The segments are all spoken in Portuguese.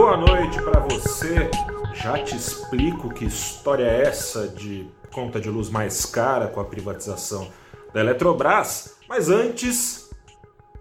Boa noite para você. Já te explico que história é essa de conta de luz mais cara com a privatização da Eletrobras, mas antes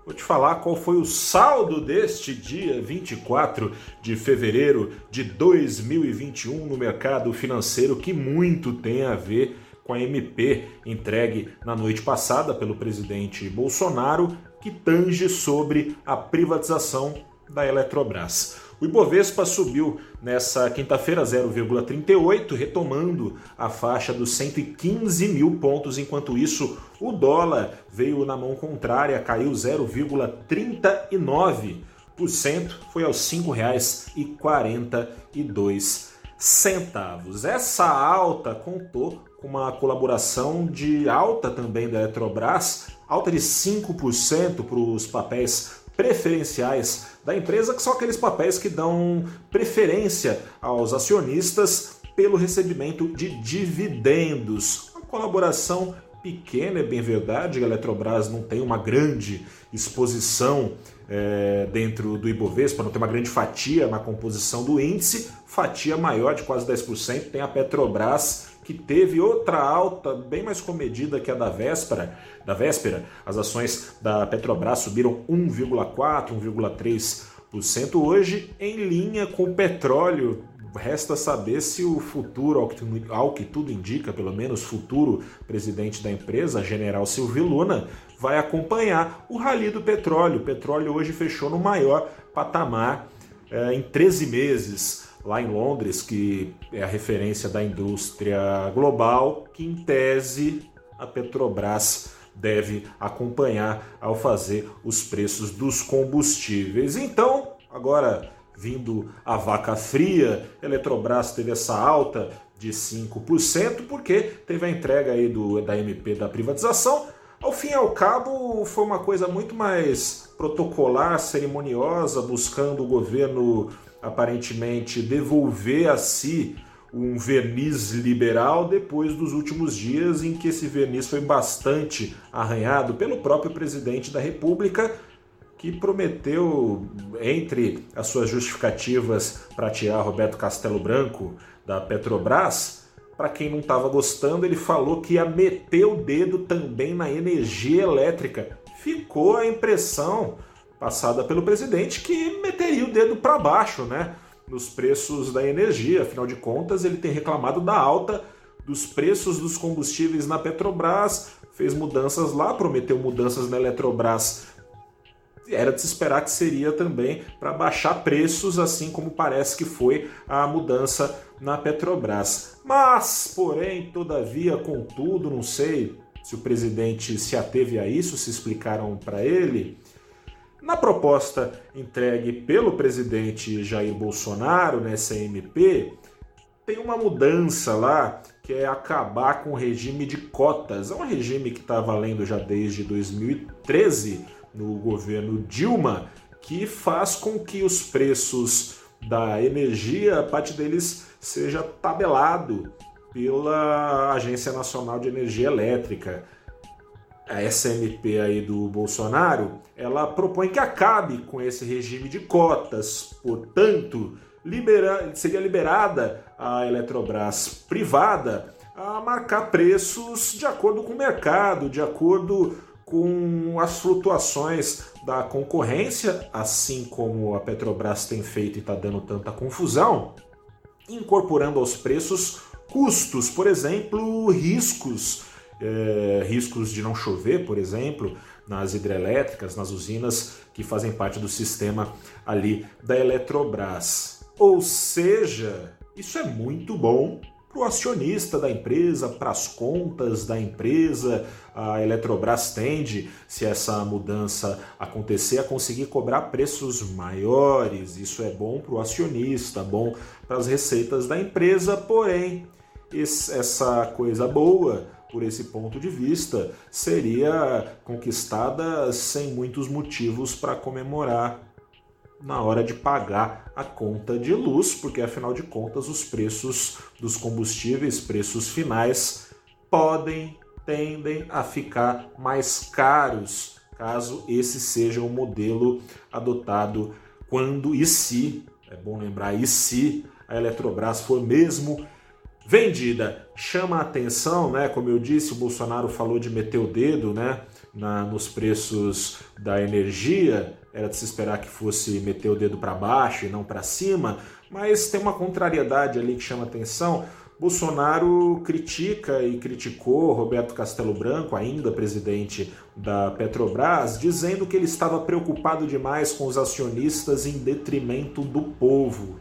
vou te falar qual foi o saldo deste dia 24 de fevereiro de 2021 no mercado financeiro que muito tem a ver com a MP entregue na noite passada pelo presidente Bolsonaro, que tange sobre a privatização da Eletrobras. O Ibovespa subiu nessa quinta-feira 0,38, retomando a faixa dos 115 mil pontos. Enquanto isso, o dólar veio na mão contrária, caiu 0,39%, foi aos R$ 5,42 centavos. Essa alta contou com uma colaboração de alta também da Eletrobras, alta de 5% para os papéis preferenciais da empresa, que são aqueles papéis que dão preferência aos acionistas pelo recebimento de dividendos. Uma colaboração pequena, é bem verdade, a Eletrobras não tem uma grande exposição é, dentro do Ibovespa, não tem uma grande fatia na composição do índice, fatia maior de quase 10% tem a Petrobras, que teve outra alta bem mais comedida que a da véspera. Da véspera, as ações da Petrobras subiram 1,4, 1,3% hoje, em linha com o petróleo. Resta saber se o futuro, ao que, ao que tudo indica, pelo menos futuro presidente da empresa, General Silvio Luna, vai acompanhar o rally do petróleo. O petróleo hoje fechou no maior patamar é, em 13 meses lá em Londres, que é a referência da indústria global, que em tese a Petrobras deve acompanhar ao fazer os preços dos combustíveis. Então, agora vindo a vaca fria, a Eletrobras teve essa alta de 5%, porque teve a entrega aí do, da MP da privatização. Ao fim e ao cabo, foi uma coisa muito mais protocolar, cerimoniosa, buscando o governo aparentemente devolver a si um verniz liberal depois dos últimos dias em que esse verniz foi bastante arranhado pelo próprio presidente da República, que prometeu, entre as suas justificativas para tirar Roberto Castelo Branco da Petrobras, para quem não estava gostando, ele falou que ia meter o dedo também na energia elétrica. Ficou a impressão passada pelo presidente que meteria o dedo para baixo, né, nos preços da energia. Afinal de contas, ele tem reclamado da alta dos preços dos combustíveis na Petrobras, fez mudanças lá, prometeu mudanças na Eletrobras. Era de se esperar que seria também para baixar preços, assim como parece que foi a mudança na Petrobras. Mas, porém, todavia, contudo, não sei se o presidente se ateve a isso, se explicaram para ele. Na proposta entregue pelo presidente Jair Bolsonaro nessa MP, tem uma mudança lá que é acabar com o regime de cotas. É um regime que está valendo já desde 2013 no governo Dilma, que faz com que os preços da energia, parte deles seja tabelado pela Agência Nacional de Energia Elétrica a SMP aí do Bolsonaro, ela propõe que acabe com esse regime de cotas, portanto, libera, seria liberada a Eletrobras privada a marcar preços de acordo com o mercado, de acordo com as flutuações da concorrência, assim como a Petrobras tem feito e está dando tanta confusão, incorporando aos preços custos, por exemplo, riscos é, riscos de não chover, por exemplo, nas hidrelétricas, nas usinas que fazem parte do sistema ali da Eletrobras. Ou seja, isso é muito bom para o acionista da empresa, para as contas da empresa. A Eletrobras tende, se essa mudança acontecer, a conseguir cobrar preços maiores. Isso é bom para o acionista, bom para as receitas da empresa, porém, essa coisa boa por esse ponto de vista, seria conquistada sem muitos motivos para comemorar na hora de pagar a conta de luz, porque afinal de contas os preços dos combustíveis, preços finais, podem, tendem a ficar mais caros caso esse seja o modelo adotado quando e se é bom lembrar, e se a Eletrobras for mesmo vendida. Chama a atenção, né? Como eu disse, o Bolsonaro falou de meter o dedo, né? Na, nos preços da energia. Era de se esperar que fosse meter o dedo para baixo e não para cima, mas tem uma contrariedade ali que chama atenção. Bolsonaro critica e criticou Roberto Castelo Branco, ainda presidente da Petrobras, dizendo que ele estava preocupado demais com os acionistas em detrimento do povo.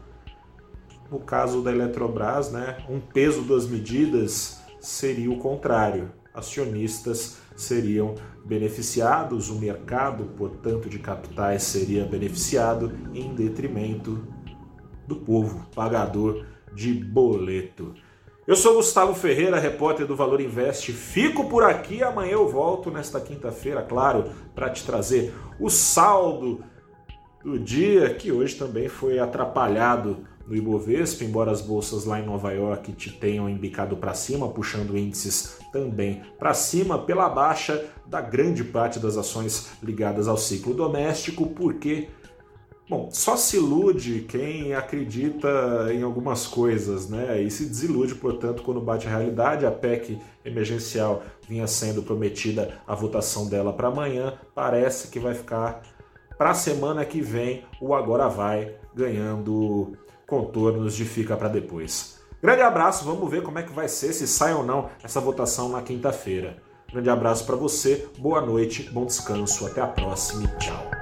No caso da Eletrobras, né, um peso das medidas seria o contrário. Acionistas seriam beneficiados, o mercado, portanto, de capitais seria beneficiado em detrimento do povo, pagador de boleto. Eu sou Gustavo Ferreira, repórter do Valor Invest. Fico por aqui, amanhã eu volto nesta quinta-feira, claro, para te trazer o saldo do dia, que hoje também foi atrapalhado no Ibovespa, embora as bolsas lá em Nova York te tenham embicado para cima, puxando índices também para cima, pela baixa da grande parte das ações ligadas ao ciclo doméstico, porque Bom, só se ilude quem acredita em algumas coisas, né? E se desilude, portanto, quando bate a realidade. A PEC emergencial vinha sendo prometida a votação dela para amanhã, parece que vai ficar para a semana que vem. O agora vai ganhando contornos de fica para depois. Grande abraço, vamos ver como é que vai ser, se sai ou não essa votação na quinta-feira. Grande abraço para você, boa noite, bom descanso, até a próxima e tchau.